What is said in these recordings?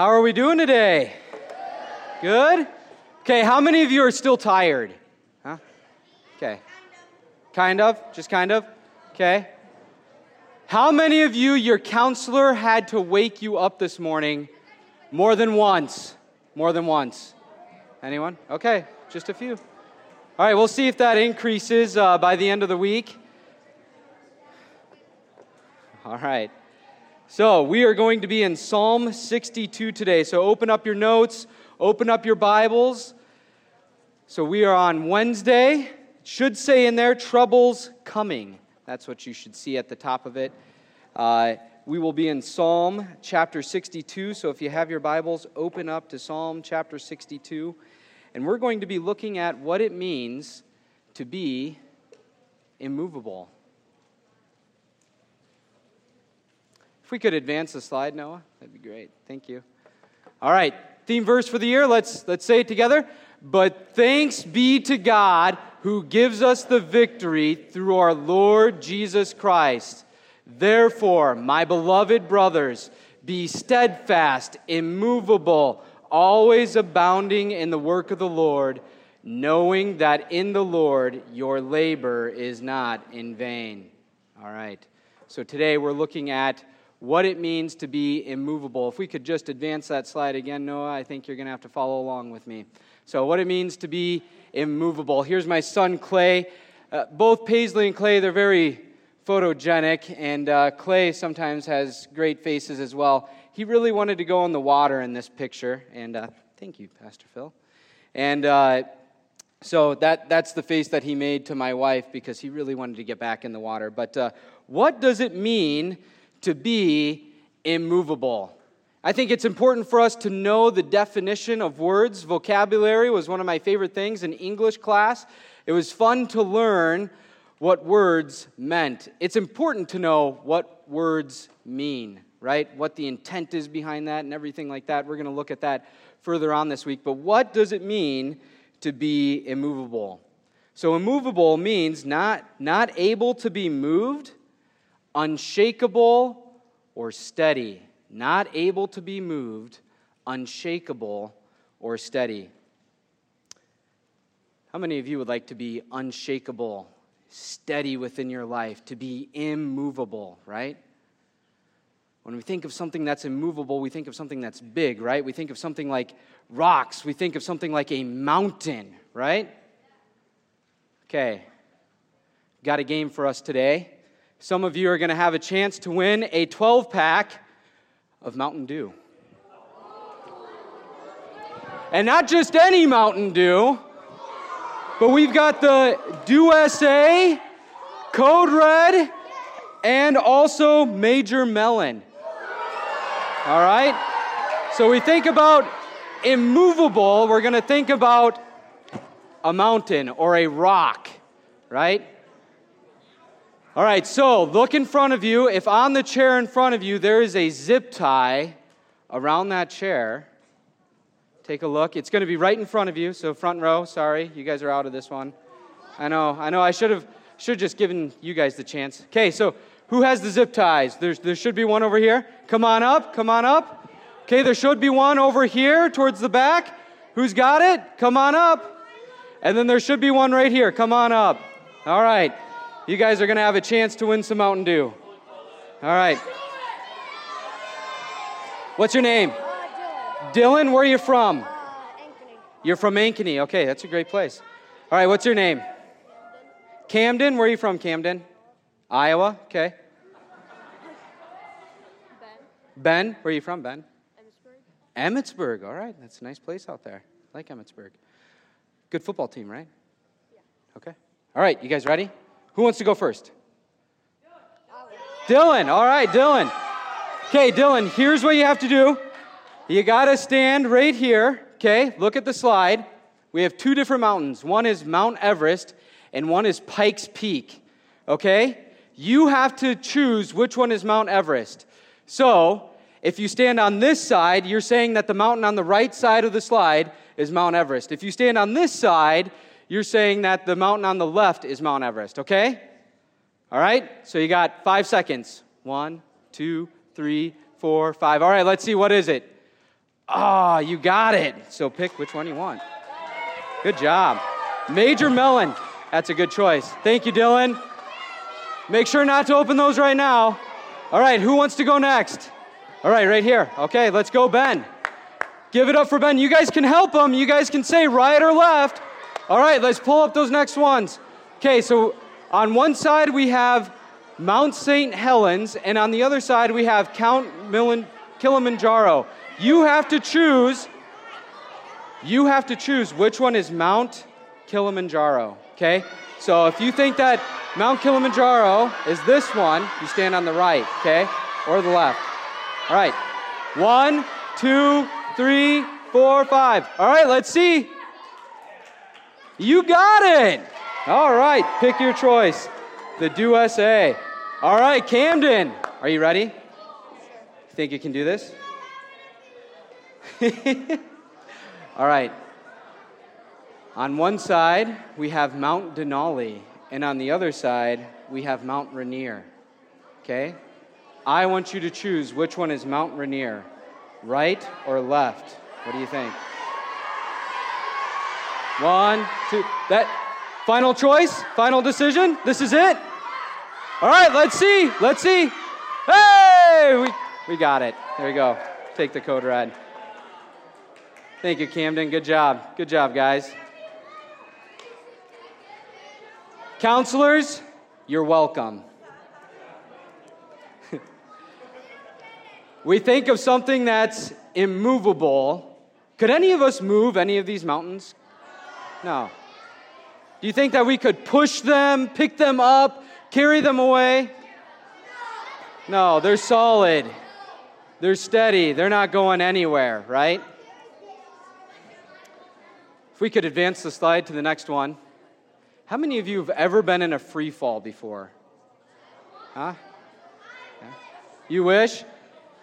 How are we doing today? Good? Okay, how many of you are still tired? Huh? Okay. Kind of? Just kind of? Okay. How many of you, your counselor had to wake you up this morning more than once? More than once? Anyone? Okay, just a few. All right, we'll see if that increases uh, by the end of the week. All right. So, we are going to be in Psalm 62 today. So, open up your notes, open up your Bibles. So, we are on Wednesday. It should say in there, troubles coming. That's what you should see at the top of it. Uh, we will be in Psalm chapter 62. So, if you have your Bibles, open up to Psalm chapter 62. And we're going to be looking at what it means to be immovable. If we could advance the slide, Noah, that'd be great. Thank you. All right, theme verse for the year. Let's let's say it together. But thanks be to God who gives us the victory through our Lord Jesus Christ. Therefore, my beloved brothers, be steadfast, immovable, always abounding in the work of the Lord, knowing that in the Lord your labor is not in vain. All right. So today we're looking at what it means to be immovable. If we could just advance that slide again, Noah, I think you're going to have to follow along with me. So, what it means to be immovable. Here's my son, Clay. Uh, both Paisley and Clay, they're very photogenic, and uh, Clay sometimes has great faces as well. He really wanted to go in the water in this picture, and uh, thank you, Pastor Phil. And uh, so that, that's the face that he made to my wife because he really wanted to get back in the water. But uh, what does it mean to be immovable. I think it's important for us to know the definition of words. Vocabulary was one of my favorite things in English class. It was fun to learn what words meant. It's important to know what words mean, right? What the intent is behind that and everything like that. We're going to look at that further on this week. But what does it mean to be immovable? So, immovable means not, not able to be moved unshakable or steady, not able to be moved, unshakable or steady. How many of you would like to be unshakable, steady within your life, to be immovable, right? When we think of something that's immovable, we think of something that's big, right? We think of something like rocks. We think of something like a mountain, right? Okay. Got a game for us today. Some of you are going to have a chance to win a 12 pack of Mountain Dew. And not just any Mountain Dew, but we've got the Dew SA, Code Red, and also Major Melon. All right? So we think about immovable, we're going to think about a mountain or a rock, right? All right, so look in front of you. If on the chair in front of you there is a zip tie around that chair, take a look. It's going to be right in front of you, so front row. Sorry, you guys are out of this one. I know, I know. I should have should have just given you guys the chance. Okay, so who has the zip ties? There's, there should be one over here. Come on up, come on up. Okay, there should be one over here towards the back. Who's got it? Come on up. And then there should be one right here. Come on up. All right. You guys are going to have a chance to win some Mountain Dew. All right. What's your name? Uh, Dylan. Dylan, where are you from? Uh, Ankeny. You're from Ankeny. Okay, that's a great place. All right, what's your name? Camden. Where are you from, Camden? Iowa. Okay. Ben. Ben, where are you from, Ben? Emmetsburg. Emmetsburg. All right, that's a nice place out there. I like Emmetsburg. Good football team, right? Yeah. Okay. All right, you guys ready? Who wants to go first? Dylan. All right, Dylan. Okay, Dylan, here's what you have to do. You got to stand right here. Okay, look at the slide. We have two different mountains. One is Mount Everest, and one is Pikes Peak. Okay? You have to choose which one is Mount Everest. So, if you stand on this side, you're saying that the mountain on the right side of the slide is Mount Everest. If you stand on this side, you're saying that the mountain on the left is Mount Everest, okay? All right? So you got five seconds. One, two, three, four, five. All right, let's see. What is it? Ah, you got it. So pick which one you want. Good job. Major melon. That's a good choice. Thank you, Dylan. Make sure not to open those right now. All right, who wants to go next? All right, right here. Okay, let's go, Ben. Give it up for Ben. You guys can help him. You guys can say right or left. All right, let's pull up those next ones. Okay, so on one side we have Mount St. Helens, and on the other side we have Count Milan- Kilimanjaro. You have to choose. You have to choose which one is Mount Kilimanjaro. Okay? So if you think that Mount Kilimanjaro is this one, you stand on the right, okay? Or the left. All right. One, two, three, four, five. All right, let's see. You got it. All right, pick your choice. The Dew SA. All right, Camden. Are you ready? Think you can do this? All right. On one side, we have Mount Denali, and on the other side, we have Mount Rainier. Okay? I want you to choose which one is Mount Rainier, right or left. What do you think? One, two, that final choice, final decision. This is it. All right, let's see. Let's see. Hey, we, we got it. There you go. Take the code red. Thank you, Camden. Good job. Good job, guys. Counselors, you're welcome. we think of something that's immovable. Could any of us move any of these mountains? No. Do you think that we could push them, pick them up, carry them away? No, they're solid. They're steady. They're not going anywhere, right? If we could advance the slide to the next one. How many of you have ever been in a free fall before? Huh? Yeah. You wish?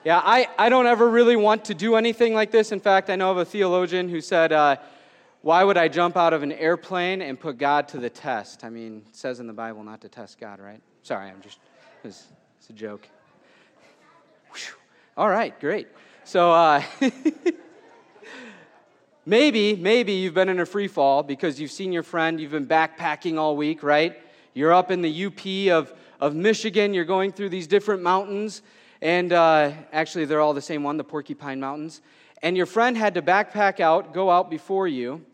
Yeah, I, I don't ever really want to do anything like this. In fact, I know of a theologian who said, uh, Why would I jump out of an airplane and put God to the test? I mean, it says in the Bible not to test God, right? Sorry, I'm just, it's, it's a joke. Whew. All right, great. So, uh, Maybe, maybe you've been in a free fall because you've seen your friend, you've been backpacking all week, right? You're up in the UP of, of Michigan, you're going through these different mountains, and uh, actually, they're all the same one, the Porcupine Mountains. And your friend had to backpack out, go out before you,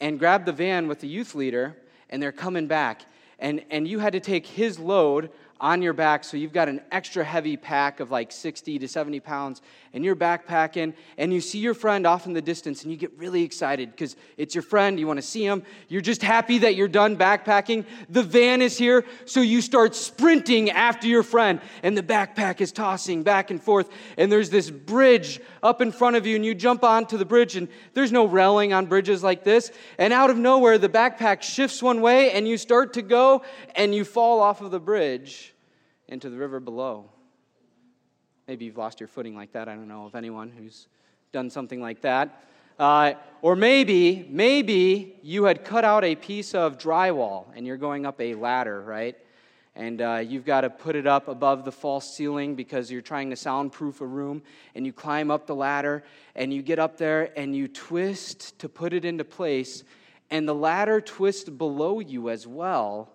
and grab the van with the youth leader, and they're coming back. And, and you had to take his load on your back, so you've got an extra heavy pack of like 60 to 70 pounds, and you're backpacking, and you see your friend off in the distance, and you get really excited because it's your friend, you want to see him. You're just happy that you're done backpacking. The van is here, so you start sprinting after your friend, and the backpack is tossing back and forth, and there's this bridge up in front of you, and you jump onto the bridge, and there's no railing on bridges like this, and out of nowhere, the backpack shifts one way, and you start to go, and you fall off of the bridge into the river below. Maybe you've lost your footing like that. I don't know of anyone who's done something like that. Uh, or maybe, maybe you had cut out a piece of drywall and you're going up a ladder, right? And uh, you've got to put it up above the false ceiling because you're trying to soundproof a room. And you climb up the ladder and you get up there and you twist to put it into place. And the ladder twists below you as well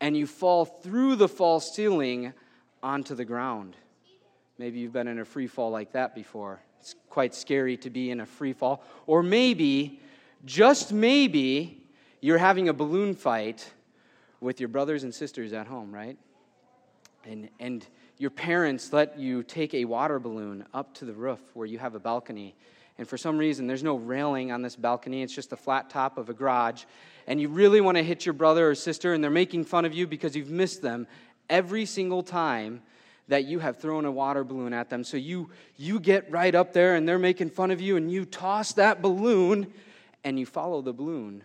and you fall through the false ceiling onto the ground. Maybe you've been in a free fall like that before. It's quite scary to be in a free fall. Or maybe, just maybe, you're having a balloon fight with your brothers and sisters at home, right? And, and your parents let you take a water balloon up to the roof where you have a balcony. And for some reason, there's no railing on this balcony, it's just the flat top of a garage and you really want to hit your brother or sister, and they're making fun of you because you've missed them every single time that you have thrown a water balloon at them. So you, you get right up there, and they're making fun of you, and you toss that balloon, and you follow the balloon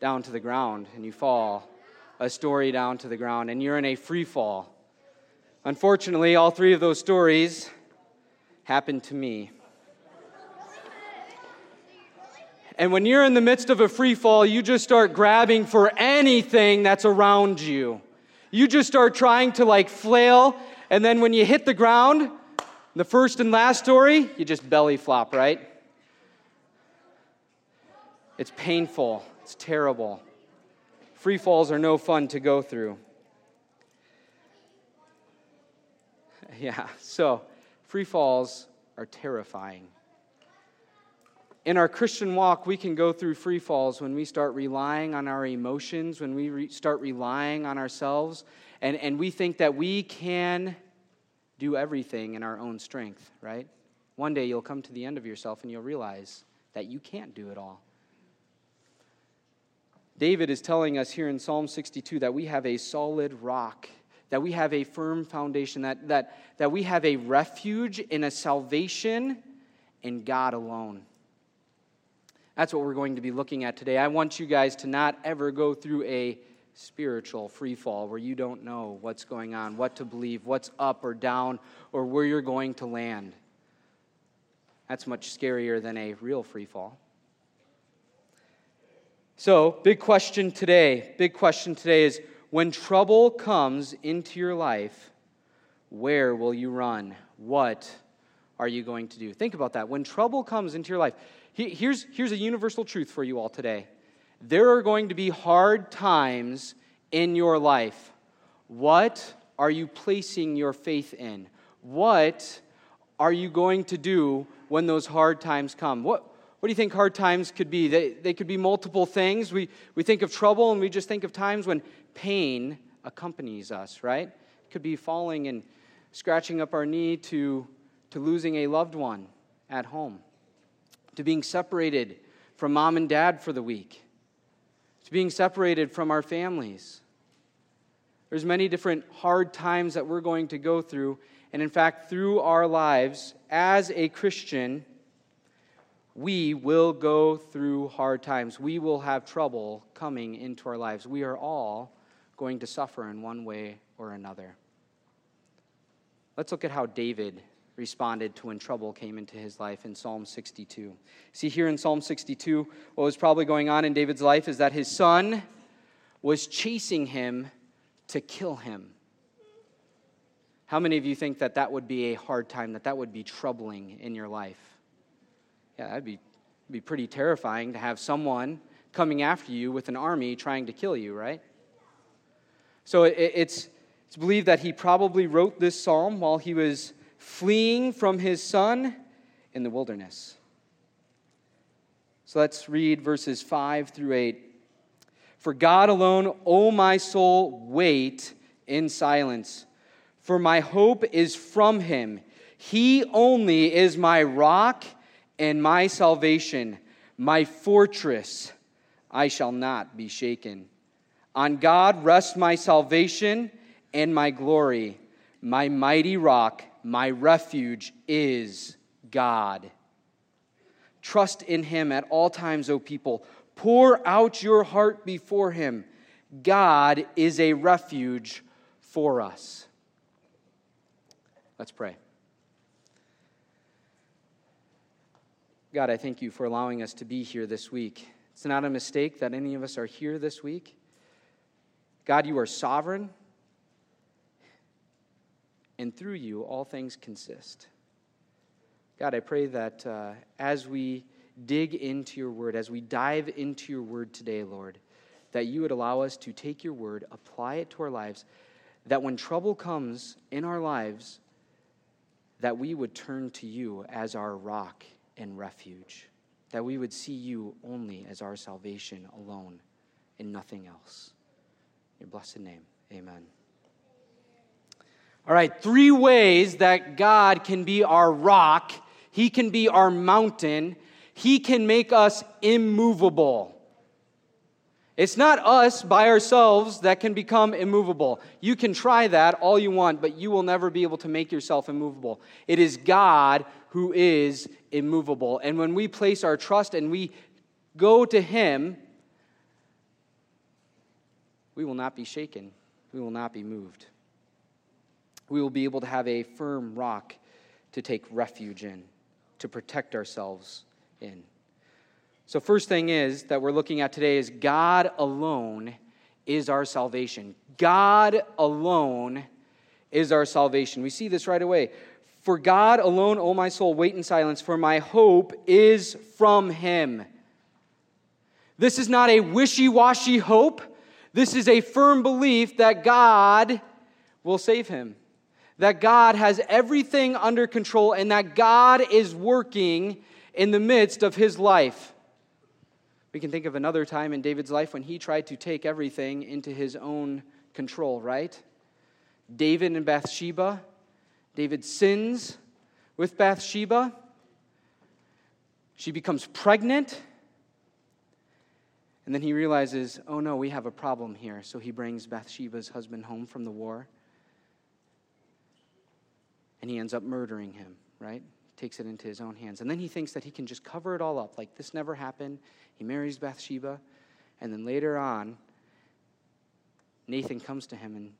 down to the ground, and you fall a story down to the ground, and you're in a free fall. Unfortunately, all three of those stories happened to me. And when you're in the midst of a free fall, you just start grabbing for anything that's around you. You just start trying to like flail, and then when you hit the ground, The first and last story, you just belly flop, right? It's painful, it's terrible. Free falls are no fun to go through. Yeah, so free falls are terrifying. In our Christian walk, we can go through free falls when we start relying on our emotions, when we re- start relying on ourselves, and, and we think that we can do everything in our own strength, right? One day you'll come to the end of yourself and you'll realize that you can't do it all. David is telling us here in Psalm 62 that we have a solid rock, that we have a firm foundation, that, that, that we have a refuge in a salvation in God alone. That's what we're going to be looking at today. I want you guys to not ever go through a spiritual free fall where you don't know what's going on, what to believe, what's up or down, or where you're going to land. That's much scarier than a real free fall. So, big question today, big question today is when trouble comes into your life, where will you run? What are you going to do? Think about that. When trouble comes into your life, here's, here's a universal truth for you all today there are going to be hard times in your life. What are you placing your faith in? What are you going to do when those hard times come? What, what do you think hard times could be? They, they could be multiple things. We, we think of trouble and we just think of times when pain accompanies us, right? It could be falling and scratching up our knee to, to losing a loved one at home, to being separated from mom and dad for the week, to being separated from our families. There's many different hard times that we're going to go through. And in fact, through our lives as a Christian, we will go through hard times. We will have trouble coming into our lives. We are all going to suffer in one way or another. Let's look at how David responded to when trouble came into his life in Psalm 62. See, here in Psalm 62, what was probably going on in David's life is that his son was chasing him to kill him. How many of you think that that would be a hard time, that that would be troubling in your life? Yeah, that'd be, be pretty terrifying to have someone coming after you with an army trying to kill you, right? So it, it's, it's believed that he probably wrote this psalm while he was fleeing from his son in the wilderness. So let's read verses 5 through 8. For God alone, O my soul, wait in silence, for my hope is from him. He only is my rock and my salvation, my fortress. I shall not be shaken. On God rests my salvation and my glory, my mighty rock my refuge is God. Trust in him at all times, O people. Pour out your heart before him. God is a refuge for us. Let's pray. God, I thank you for allowing us to be here this week. It's not a mistake that any of us are here this week. God, you are sovereign and through you all things consist. God, I pray that uh, as we dig into your word, as we dive into your word today, Lord, that you would allow us to take your word, apply it to our lives, that when trouble comes in our lives, that we would turn to you as our rock and refuge, that we would see you only as our salvation alone and nothing else. In your blessed name, amen. All right, three ways that God can be our rock, He can be our mountain, He can make us immovable. It's not us by ourselves that can become immovable. You can try that all you want, but you will never be able to make yourself immovable. It is God who is immovable. And when we place our trust and we go to Him, we will not be shaken, we will not be moved we will be able to have a firm rock to take refuge in, to protect ourselves in. So, first thing is that we're looking at today is God alone is our salvation. God alone is our salvation. We see this right away. For God alone, O my soul, wait in silence, for my hope is from him. This is not a wishy washy hope. This is a firm belief that God will save him, that God has everything under control, and that God is working in the midst of his life. We can think of another time in David's life when he tried to take everything into his own control, right? David and Bathsheba. David sins with Bathsheba. She becomes pregnant. And then he realizes, oh no, we have a problem here. So he brings Bathsheba's husband home from the war. And he ends up murdering him, right? Takes it into his own hands. And then he thinks that he can just cover it all up. Like this never happened. He marries Bathsheba. And then later on, Nathan comes to him and,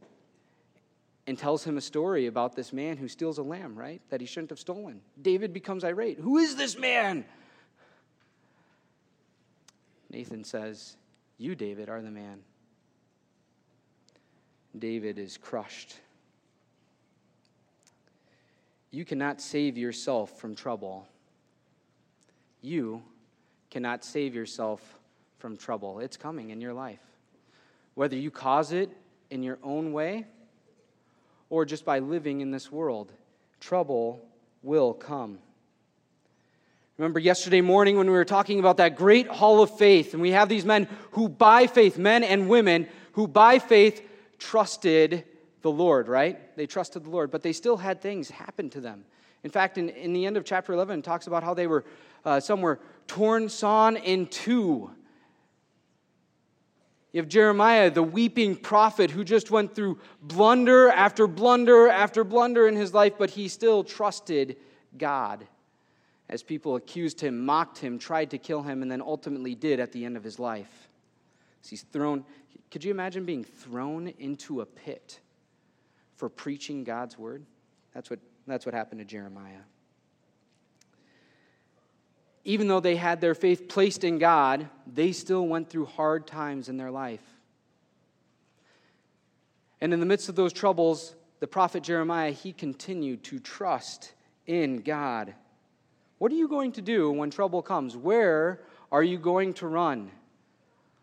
and tells him a story about this man who steals a lamb, right? That he shouldn't have stolen. David becomes irate. Who is this man? Nathan says, You, David, are the man. David is crushed. You cannot save yourself from trouble. You cannot save yourself from trouble. It's coming in your life. Whether you cause it in your own way or just by living in this world, trouble will come. Remember yesterday morning when we were talking about that great hall of faith, and we have these men who, by faith, men and women, who by faith trusted the Lord, right? They trusted the Lord, but they still had things happen to them. In fact, in, in the end of chapter 11, it talks about how they were, uh, some were torn, sawn in two. You have Jeremiah, the weeping prophet, who just went through blunder after blunder after blunder in his life, but he still trusted God as people accused him, mocked him, tried to kill him, and then ultimately did at the end of his life. He's thrown, could you imagine being thrown into a pit for preaching God's word? That's what, that's what happened to Jeremiah. Even though they had their faith placed in God, they still went through hard times in their life. And in the midst of those troubles, the prophet Jeremiah, he continued to trust in God. What are you going to do when trouble comes? Where are you going to run?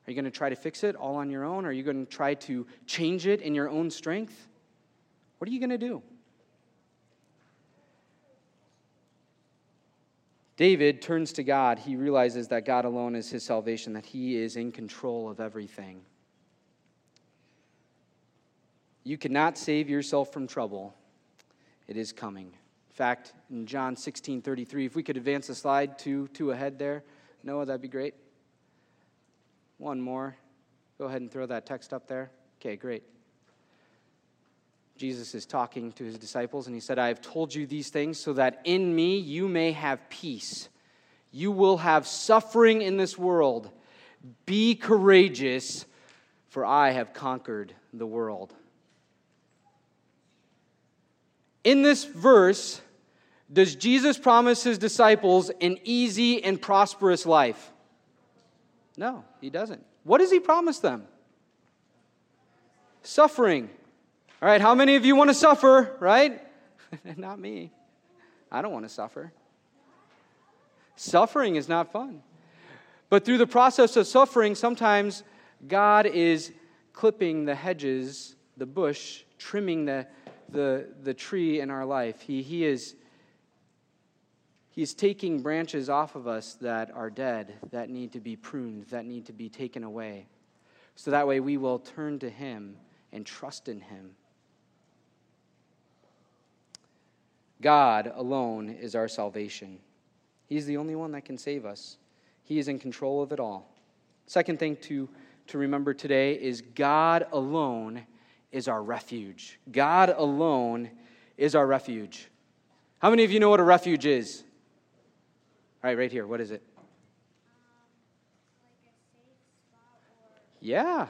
Are you going to try to fix it all on your own? Are you going to try to change it in your own strength? What are you going to do? David turns to God. He realizes that God alone is his salvation, that he is in control of everything. You cannot save yourself from trouble, it is coming In fact, in John 16 33, if we could advance the slide two, two ahead there, Noah, that'd be great. One more. Go ahead and throw that text up there. Okay, great. Jesus is talking to his disciples, and he said, I have told you these things so that in me you may have peace. You will have suffering in this world. Be courageous, for I have conquered the world. In this verse, does Jesus promise his disciples an easy and prosperous life? No, he doesn't. What does he promise them? Suffering. All right, how many of you want to suffer, right? not me. I don't want to suffer. Suffering is not fun. But through the process of suffering, sometimes God is clipping the hedges, the bush, trimming the, the, the tree in our life. He, he is He's taking branches off of us that are dead, that need to be pruned, that need to be taken away. So that way we will turn to Him and trust in Him. God alone is our salvation. He's the only one that can save us. He is in control of it all. Second thing to, to remember today is God alone is our refuge. God alone is our refuge. How many of you know what a refuge is? All right, right here. What is it? Yeah.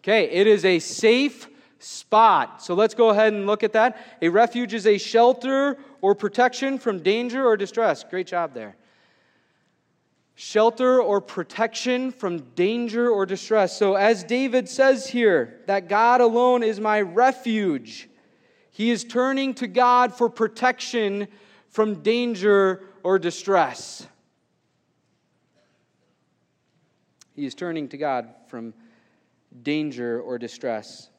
Okay, it is a safe spot. So let's go ahead and look at that. A refuge is a shelter or protection from danger or distress. Great job there. Shelter or protection from danger or distress. So, as David says here, that God alone is my refuge. He is turning to God for protection from danger or distress. He is turning to God from danger or distress.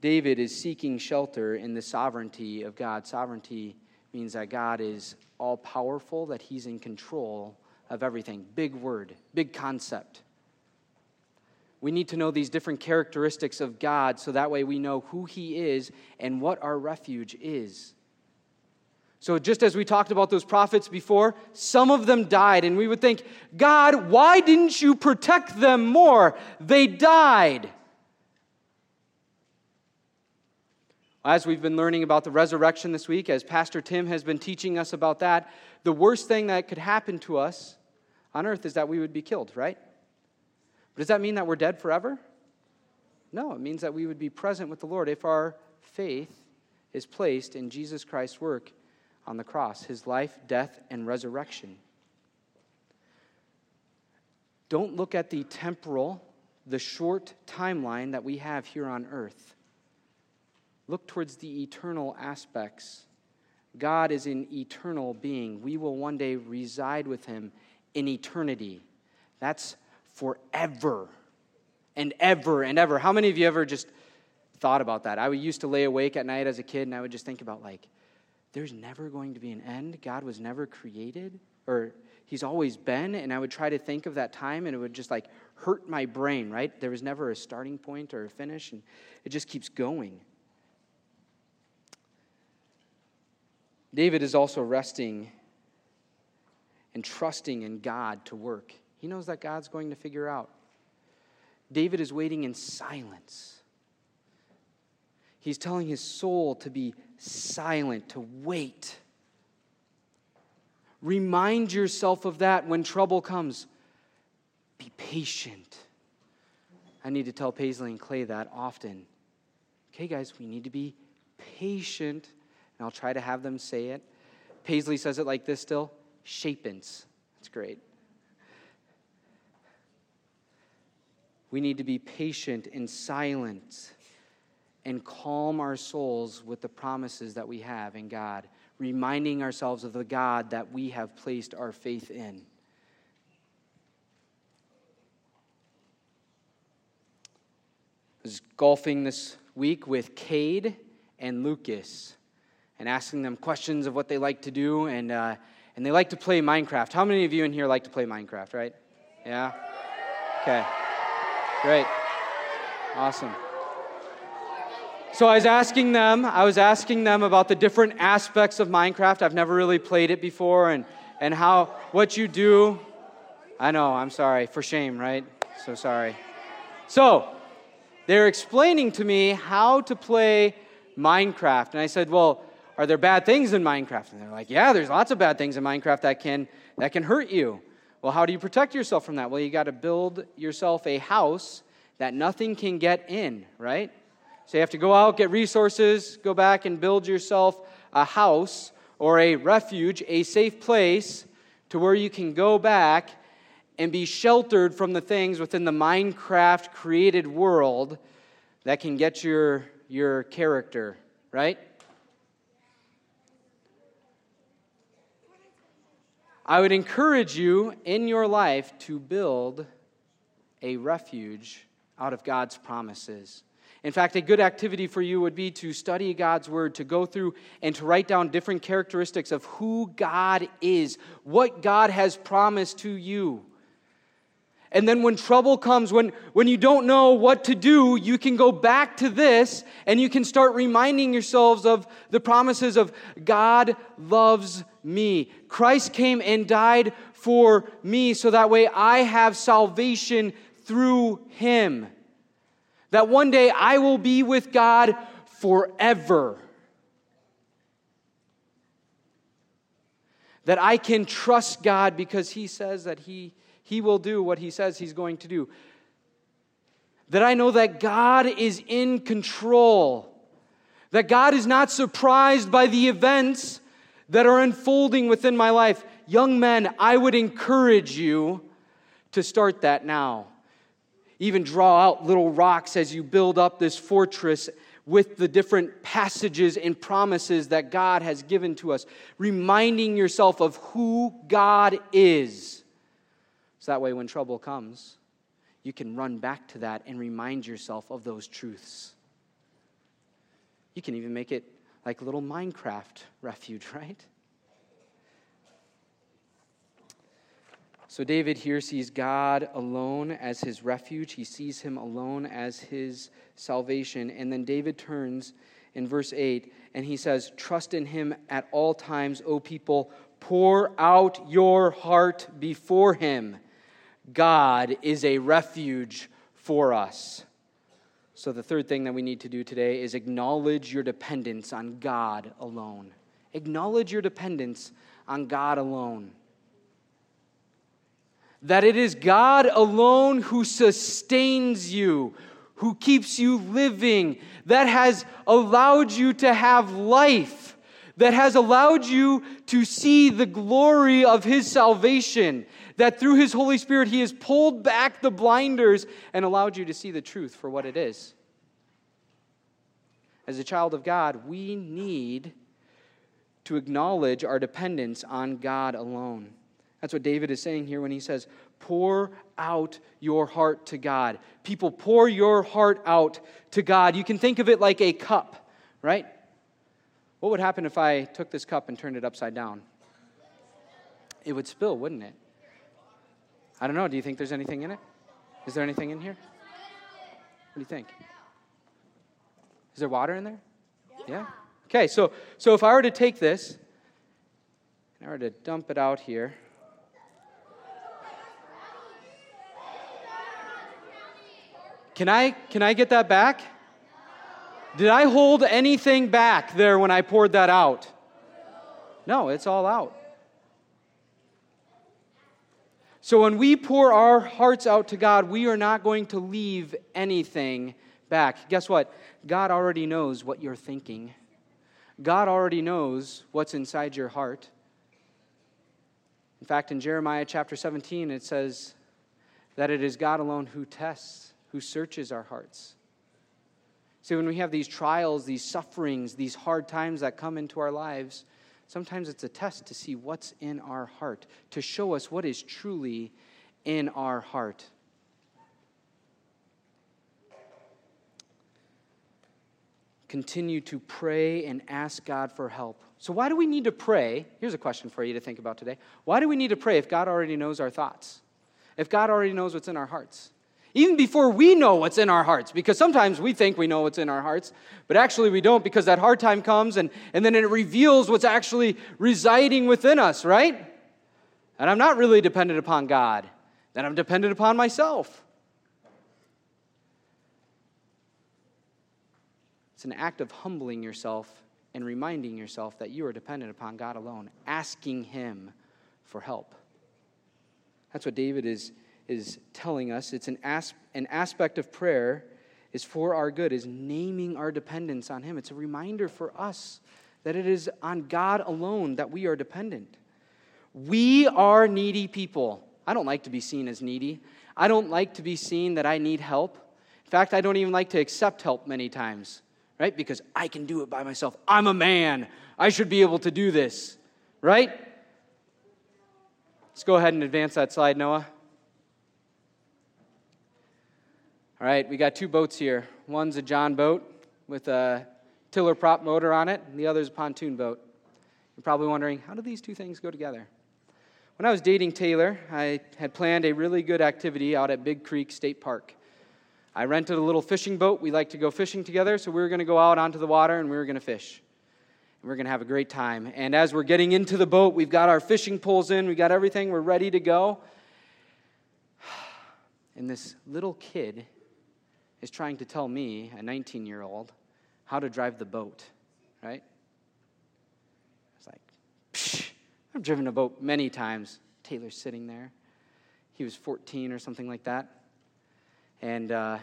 David is seeking shelter in the sovereignty of God. Sovereignty means that God is all powerful, that he's in control of everything. Big word, big concept. We need to know these different characteristics of God so that way we know who he is and what our refuge is. So, just as we talked about those prophets before, some of them died, and we would think, God, why didn't you protect them more? They died. As we've been learning about the resurrection this week, as Pastor Tim has been teaching us about that, the worst thing that could happen to us on earth is that we would be killed, right? But does that mean that we're dead forever? No, it means that we would be present with the Lord if our faith is placed in Jesus Christ's work on the cross, his life, death, and resurrection. Don't look at the temporal, the short timeline that we have here on earth. Look towards the eternal aspects. God is an eternal being. We will one day reside with him in eternity. That's forever and ever and ever. How many of you ever just thought about that? I used to lay awake at night as a kid and I would just think about, like, there's never going to be an end. God was never created, or He's always been. And I would try to think of that time and it would just like hurt my brain, right? There was never a starting point or a finish, and it just keeps going. David is also resting and trusting in God to work. He knows that God's going to figure out. David is waiting in silence. He's telling his soul to be silent, to wait. Remind yourself of that when trouble comes. Be patient. I need to tell Paisley and Clay that often. Okay, guys, we need to be patient and I'll try to have them say it. Paisley says it like this still Shapens. That's great. We need to be patient and silent and calm our souls with the promises that we have in God, reminding ourselves of the God that we have placed our faith in. I was golfing this week with Cade and Lucas and asking them questions of what they like to do. And, uh, and they like to play Minecraft. How many of you in here like to play Minecraft, right? Yeah? Okay. Great. Awesome. So I was asking them, I was asking them about the different aspects of Minecraft. I've never really played it before and, and how what you do. I know, I'm sorry. For shame, right? So sorry. So, they're explaining to me how to play Minecraft. And I said, Well, are there bad things in Minecraft? And they're like, yeah, there's lots of bad things in Minecraft that can, that can hurt you. Well, how do you protect yourself from that? Well, you got to build yourself a house that nothing can get in, right? So you have to go out, get resources, go back and build yourself a house or a refuge, a safe place to where you can go back and be sheltered from the things within the Minecraft created world that can get your, your character, right? I would encourage you in your life to build a refuge out of God's promises. In fact, a good activity for you would be to study God's Word, to go through and to write down different characteristics of who God is, what God has promised to you. And then when trouble comes, when, when you don't know what to do, you can go back to this and you can start reminding yourselves of the promises of God loves me. Christ came and died for me so that way I have salvation through him. That one day I will be with God forever. That I can trust God because he says that he he will do what he says he's going to do. That I know that God is in control, that God is not surprised by the events that are unfolding within my life. Young men, I would encourage you to start that now. Even draw out little rocks as you build up this fortress with the different passages and promises that God has given to us, reminding yourself of who God is. So that way, when trouble comes, you can run back to that and remind yourself of those truths. You can even make it like a little Minecraft refuge, right? So David here sees God alone as his refuge. He sees him alone as his salvation. And then David turns in verse 8 and he says, Trust in him at all times, O people. Pour out your heart before him. God is a refuge for us. So, the third thing that we need to do today is acknowledge your dependence on God alone. Acknowledge your dependence on God alone that it is God alone who sustains you, who keeps you living, that has allowed you to have life, that has allowed you to see the glory of His salvation, that through His Holy Spirit He has pulled back the blinders and allowed you to see the truth for what it is. As a child of God, we need to acknowledge our dependence on God alone. That's what David is saying here when he says, Pour out your heart to God. People, pour your heart out to God. You can think of it like a cup, right? What would happen if I took this cup and turned it upside down? It would spill, wouldn't it? I don't know. Do you think there's anything in it? Is there anything in here? What do you think? Is there water in there? Yeah. Okay, so so if I were to take this and I were to dump it out here, Can I, can I get that back? Did I hold anything back there when I poured that out? No, it's all out. So when we pour our hearts out to God, we are not going to leave anything back. Guess what? God already knows what you're thinking. God already knows what's inside your heart. In fact, in Jeremiah chapter 17, it says that it is God alone who tests who searches our hearts. See, when we have these trials, these sufferings, these hard times that come into our lives, sometimes it's a test to see what's in our heart, to show us what is truly in our heart. Continue to pray and ask God for help. So, why do we need to pray? Here's a question for you to think about today. Why do we need to pray if God already knows our thoughts? If God already knows what's in our hearts? Even before we know what's in our hearts, because sometimes we think we know what's in our hearts, but actually we don't because that hard time comes and, and then it reveals what's actually residing within us, right? And I'm not really dependent upon God, then I'm dependent upon myself. It's an act of humbling yourself and reminding yourself that you are dependent upon God alone, asking Him for help. That's what David is is telling us. It's an, as, an aspect of prayer is for our good, is naming our dependence on Him. It's a reminder for us that it is on God alone that we are dependent. We are needy people. I don't like to be seen as needy. I don't like to be seen that I need help. In fact, I don't even like to accept help many times, right? Because I can do it by myself. I'm a man. I should be able to do this, right? Let's go ahead and advance that slide, Noah. All right, we got two boats here. One's a John boat with a tiller prop motor on it, and the other's a pontoon boat. You're probably wondering, how do these two things go together? When I was dating Taylor, I had planned a really good activity out at Big Creek State Park. I rented a little fishing boat. We like to go fishing together, so we were going to go out onto the water and we were going to fish. And we are going to have a great time. And as we're getting into the boat, we've got our fishing poles in, we've got everything, we're ready to go. And this little kid is trying to tell me, a 19 year old, how to drive the boat, right? It's like, Psh, I've driven a boat many times. Taylor's sitting there. He was 14 or something like that. And uh,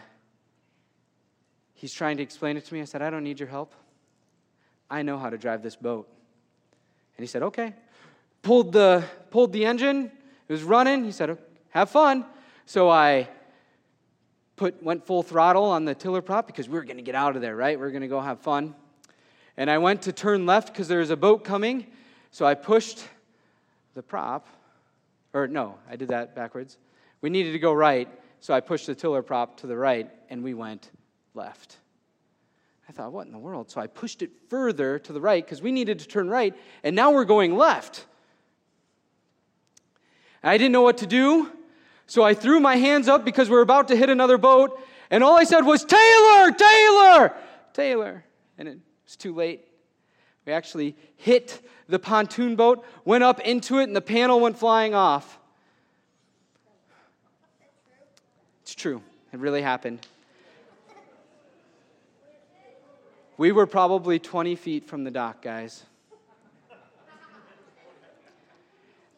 he's trying to explain it to me. I said, I don't need your help. I know how to drive this boat. And he said, okay. Pulled the, pulled the engine. It was running. He said, have fun. So I put went full throttle on the tiller prop because we were going to get out of there, right? We are going to go have fun. And I went to turn left because there was a boat coming. So I pushed the prop, or no, I did that backwards. We needed to go right, so I pushed the tiller prop to the right, and we went left. I thought, what in the world? So I pushed it further to the right because we needed to turn right, and now we're going left. I didn't know what to do, so I threw my hands up because we were about to hit another boat, and all I said was, Taylor, Taylor, Taylor. And it was too late. We actually hit the pontoon boat, went up into it, and the panel went flying off. It's true. It really happened. We were probably 20 feet from the dock, guys.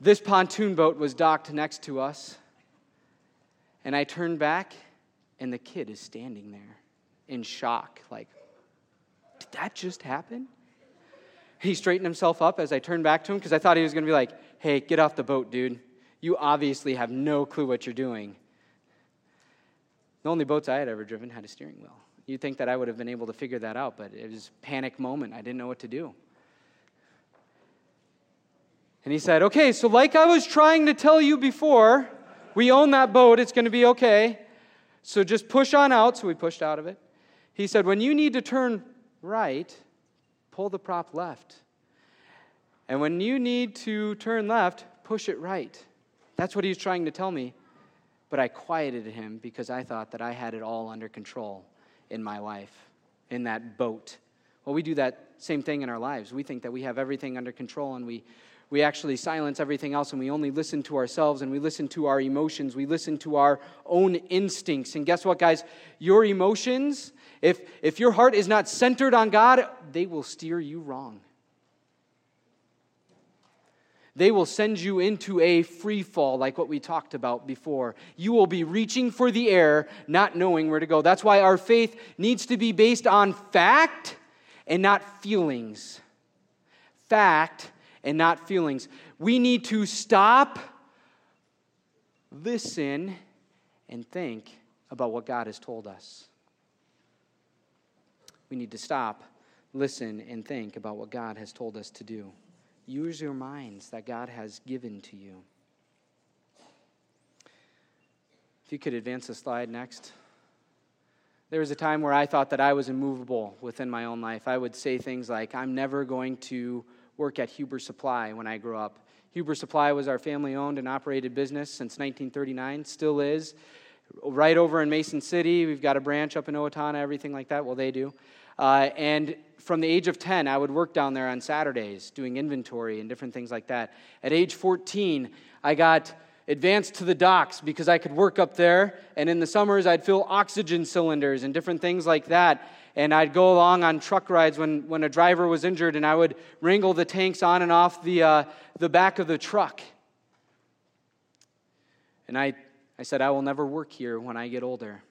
This pontoon boat was docked next to us. And I turned back, and the kid is standing there in shock, like, did that just happen? He straightened himself up as I turned back to him because I thought he was going to be like, hey, get off the boat, dude. You obviously have no clue what you're doing. The only boats I had ever driven had a steering wheel. You'd think that I would have been able to figure that out, but it was a panic moment. I didn't know what to do. And he said, Okay, so like I was trying to tell you before, we own that boat. It's going to be okay. So just push on out. So we pushed out of it. He said, When you need to turn right, pull the prop left. And when you need to turn left, push it right. That's what he was trying to tell me. But I quieted him because I thought that I had it all under control in my life, in that boat. Well, we do that same thing in our lives. We think that we have everything under control and we, we actually silence everything else and we only listen to ourselves and we listen to our emotions. We listen to our own instincts. And guess what, guys? Your emotions, if, if your heart is not centered on God, they will steer you wrong they will send you into a free fall, like what we talked about before. You will be reaching for the air, not knowing where to go. That's why our faith needs to be based on fact and not feelings. Fact and not feelings. We need to stop, listen, and think about what God has told us. We need to stop, listen, and think about what God has told us to do. Use your minds that God has given to you. If you could advance the slide next. There was a time where I thought that I was immovable within my own life. I would say things like, I'm never going to work at Huber Supply when I grew up. Huber Supply was our family owned and operated business since 1939, still is. Right over in Mason City, we've got a branch up in Owatonna, everything like that. Well, they do. Uh, and from the age of 10, I would work down there on Saturdays doing inventory and different things like that. At age 14, I got advanced to the docks because I could work up there. And in the summers, I'd fill oxygen cylinders and different things like that. And I'd go along on truck rides when, when a driver was injured, and I would wrangle the tanks on and off the, uh, the back of the truck. And I, I said, I will never work here when I get older.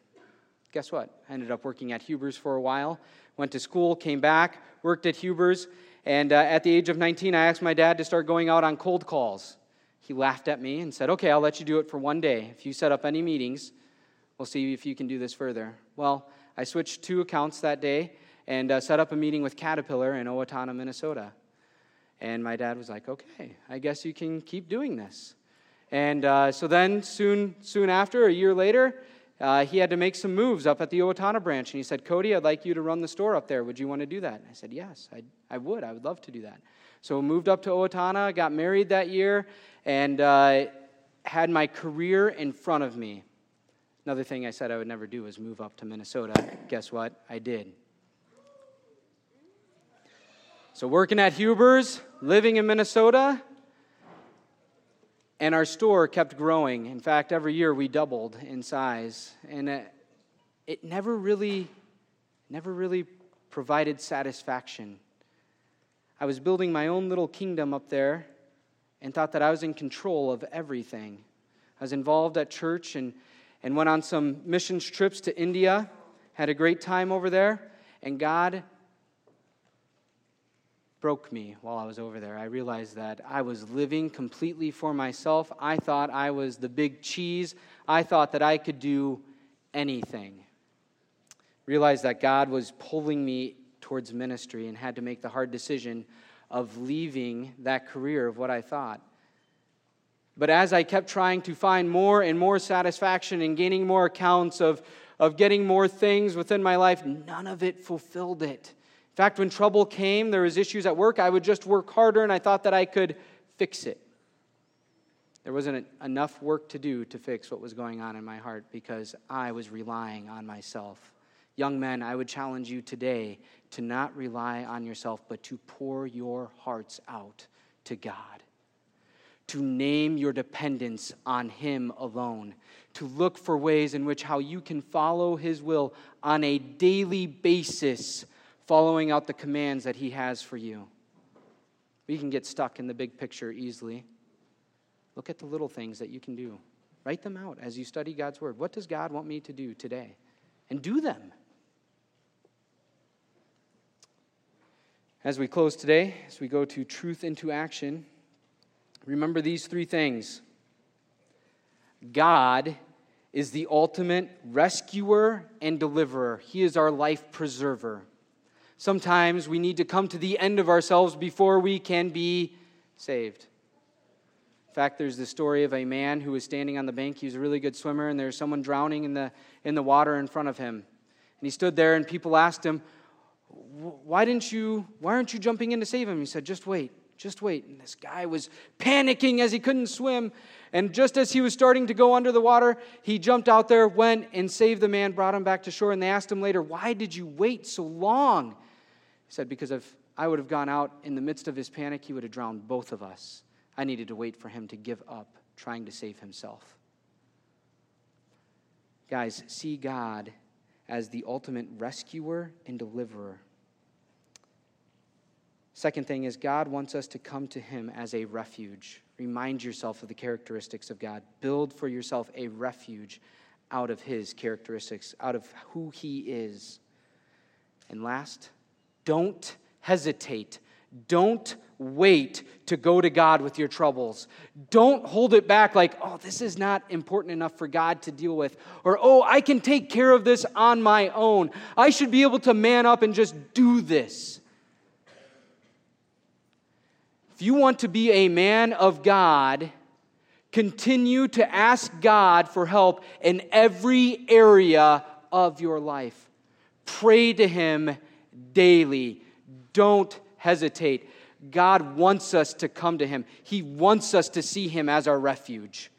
Guess what? I ended up working at Huber's for a while went to school, came back, worked at Huber's, and uh, at the age of 19, I asked my dad to start going out on cold calls. He laughed at me and said, Okay, I'll let you do it for one day. If you set up any meetings, we'll see if you can do this further. Well, I switched two accounts that day and uh, set up a meeting with Caterpillar in Owatonna, Minnesota. And my dad was like, Okay, I guess you can keep doing this. And uh, so then, soon, soon after, a year later, uh, he had to make some moves up at the Owatonna branch. And he said, Cody, I'd like you to run the store up there. Would you want to do that? And I said, Yes, I, I would. I would love to do that. So moved up to Owatonna, got married that year, and uh, had my career in front of me. Another thing I said I would never do was move up to Minnesota. Guess what? I did. So, working at Huber's, living in Minnesota, and our store kept growing. In fact, every year we doubled in size. And it, it never really, never really provided satisfaction. I was building my own little kingdom up there and thought that I was in control of everything. I was involved at church and, and went on some missions trips to India, had a great time over there, and God broke me while I was over there. I realized that I was living completely for myself. I thought I was the big cheese. I thought that I could do anything. Realized that God was pulling me towards ministry and had to make the hard decision of leaving that career of what I thought. But as I kept trying to find more and more satisfaction and gaining more accounts of, of getting more things within my life, none of it fulfilled it. In fact, when trouble came, there was issues at work, I would just work harder and I thought that I could fix it. There wasn't enough work to do to fix what was going on in my heart because I was relying on myself. Young men, I would challenge you today to not rely on yourself, but to pour your hearts out to God to name your dependence on Him alone, to look for ways in which how you can follow His will on a daily basis, following out the commands that He has for you. We can get stuck in the big picture easily. Look at the little things that you can do. Write them out as you study God's Word. What does God want me to do today? And do them. As we close today, as we go to truth into action, Remember these three things God is the ultimate rescuer and deliverer, He is our life preserver. Sometimes we need to come to the end of ourselves before we can be saved. In fact, there's the story of a man who was standing on the bank. He was a really good swimmer, and there's someone drowning in the, in the water in front of him. And he stood there, and people asked him, Why didn't you, why aren't you jumping in to save him? He said, Just wait. Just wait. And this guy was panicking as he couldn't swim. And just as he was starting to go under the water, he jumped out there, went and saved the man, brought him back to shore. And they asked him later, Why did you wait so long? He said, Because if I would have gone out in the midst of his panic, he would have drowned both of us. I needed to wait for him to give up trying to save himself. Guys, see God as the ultimate rescuer and deliverer. Second thing is, God wants us to come to Him as a refuge. Remind yourself of the characteristics of God. Build for yourself a refuge out of His characteristics, out of who He is. And last, don't hesitate. Don't wait to go to God with your troubles. Don't hold it back like, oh, this is not important enough for God to deal with. Or, oh, I can take care of this on my own. I should be able to man up and just do this. If you want to be a man of God, continue to ask God for help in every area of your life. Pray to Him daily. Don't hesitate. God wants us to come to Him, He wants us to see Him as our refuge.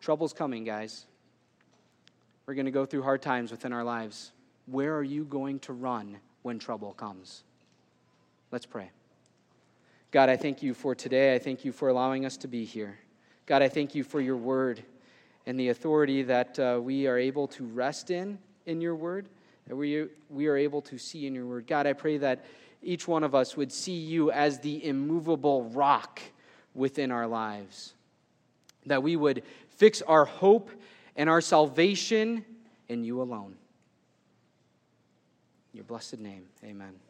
Trouble's coming, guys. We're going to go through hard times within our lives. Where are you going to run when trouble comes? Let's pray. God, I thank you for today. I thank you for allowing us to be here. God, I thank you for your word and the authority that uh, we are able to rest in in your word, that we, we are able to see in your word. God, I pray that each one of us would see you as the immovable rock within our lives, that we would fix our hope and our salvation in you alone. In your blessed name, amen.